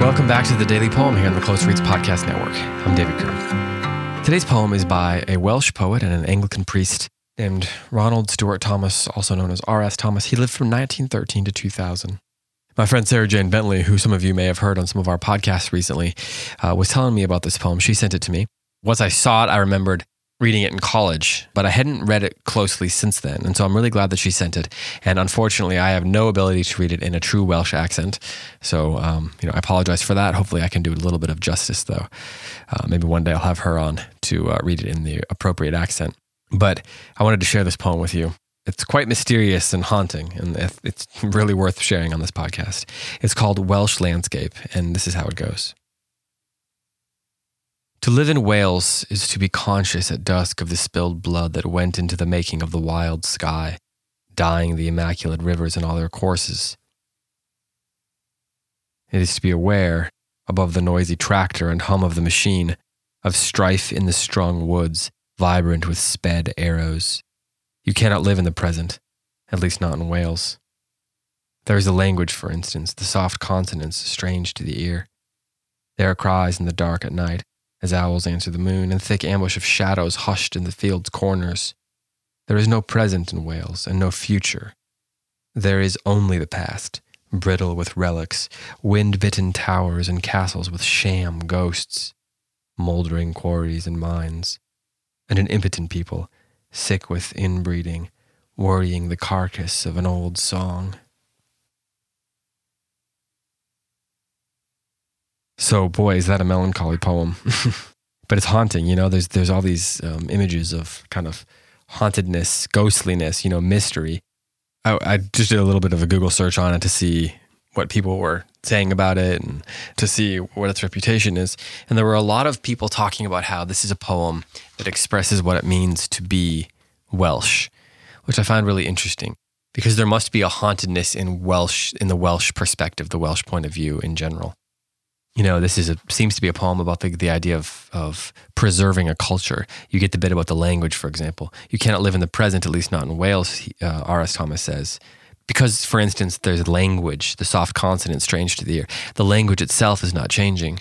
Welcome back to the Daily Poem here on the Close Reads Podcast Network. I'm David Kern. Today's poem is by a Welsh poet and an Anglican priest named Ronald Stuart Thomas, also known as R.S. Thomas. He lived from 1913 to 2000. My friend Sarah Jane Bentley, who some of you may have heard on some of our podcasts recently, uh, was telling me about this poem. She sent it to me. Once I saw it, I remembered reading it in college, but I hadn't read it closely since then. And so I'm really glad that she sent it. And unfortunately, I have no ability to read it in a true Welsh accent. So, um, you know, I apologize for that. Hopefully, I can do a little bit of justice, though. Uh, maybe one day I'll have her on to uh, read it in the appropriate accent. But I wanted to share this poem with you. It's quite mysterious and haunting, and it's really worth sharing on this podcast. It's called Welsh Landscape, and this is how it goes. To live in Wales is to be conscious at dusk of the spilled blood that went into the making of the wild sky, dyeing the immaculate rivers in all their courses. It is to be aware, above the noisy tractor and hum of the machine, of strife in the strung woods, vibrant with sped arrows you cannot live in the present, at least not in Wales. There is a language, for instance, the soft consonants strange to the ear. There are cries in the dark at night, as owls answer the moon, and thick ambush of shadows hushed in the field's corners. There is no present in Wales, and no future. There is only the past, brittle with relics, wind bitten towers and castles with sham ghosts, mouldering quarries and mines, and an impotent people sick with inbreeding, worrying the carcass of an old song. So, boy, is that a melancholy poem. but it's haunting, you know. There's there's all these um, images of kind of hauntedness, ghostliness, you know, mystery. I, I just did a little bit of a Google search on it to see what people were saying about it and to see what its reputation is. And there were a lot of people talking about how this is a poem that expresses what it means to be Welsh, which I find really interesting because there must be a hauntedness in Welsh, in the Welsh perspective, the Welsh point of view in general. You know, this is a, seems to be a poem about the, the idea of, of preserving a culture. You get the bit about the language, for example. You cannot live in the present, at least not in Wales, uh, R.S. Thomas says because, for instance, there's language, the soft consonant, strange to the ear. The language itself is not changing,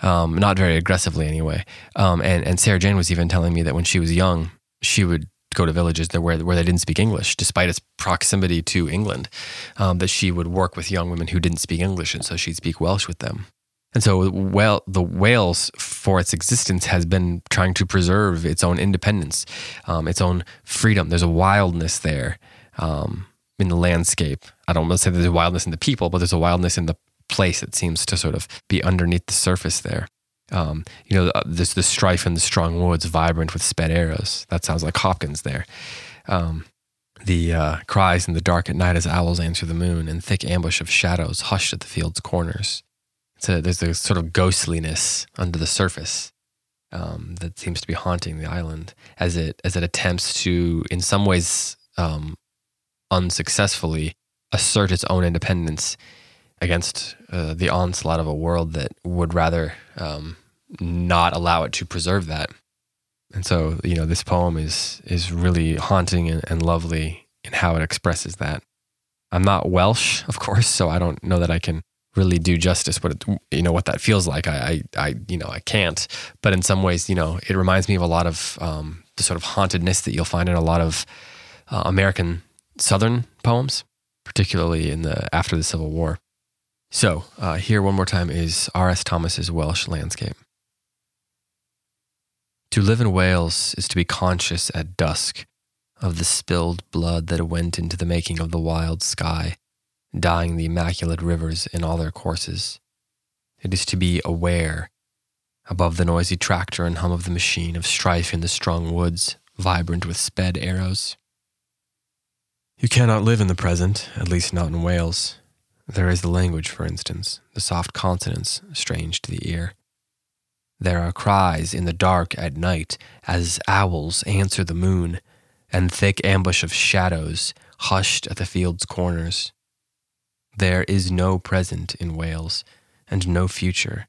um, not very aggressively anyway. Um, and, and Sarah Jane was even telling me that when she was young, she would go to villages there where, where they didn't speak English, despite its proximity to England, um, that she would work with young women who didn't speak English, and so she'd speak Welsh with them. And so, well, the Wales, for its existence, has been trying to preserve its own independence, um, its own freedom. There's a wildness there. Um, in the landscape. I don't want to say there's a wildness in the people, but there's a wildness in the place that seems to sort of be underneath the surface there. Um, you know, there's the strife in the strong woods, vibrant with sped arrows. That sounds like Hopkins there. Um, the uh, cries in the dark at night as owls answer the moon, and thick ambush of shadows hushed at the field's corners. So there's a sort of ghostliness under the surface um, that seems to be haunting the island as it as it attempts to, in some ways, um, unsuccessfully assert its own independence against uh, the onslaught of a world that would rather um, not allow it to preserve that. And so, you know, this poem is is really haunting and, and lovely in how it expresses that. I'm not Welsh, of course, so I don't know that I can really do justice what it, you know what that feels like. I, I, I, you know I can't. But in some ways, you know, it reminds me of a lot of um, the sort of hauntedness that you'll find in a lot of uh, American Southern poems, particularly in the after the Civil War. So uh, here one more time is R.S. Thomas's Welsh landscape. To live in Wales is to be conscious at dusk of the spilled blood that went into the making of the wild sky, dyeing the immaculate rivers in all their courses. It is to be aware, above the noisy tractor and hum of the machine, of strife in the strong woods, vibrant with sped arrows. You cannot live in the present, at least not in Wales. There is the language, for instance, the soft consonants strange to the ear. There are cries in the dark at night as owls answer the moon, and thick ambush of shadows hushed at the field's corners. There is no present in Wales, and no future.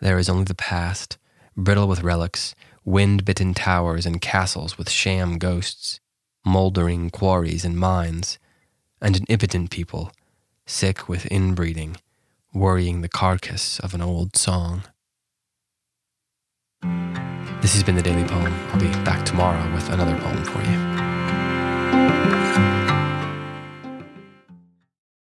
There is only the past, brittle with relics, wind bitten towers and castles with sham ghosts mouldering quarries and mines, and an impotent people, sick with inbreeding, worrying the carcass of an old song. This has been the Daily Poem. I'll be back tomorrow with another poem for you.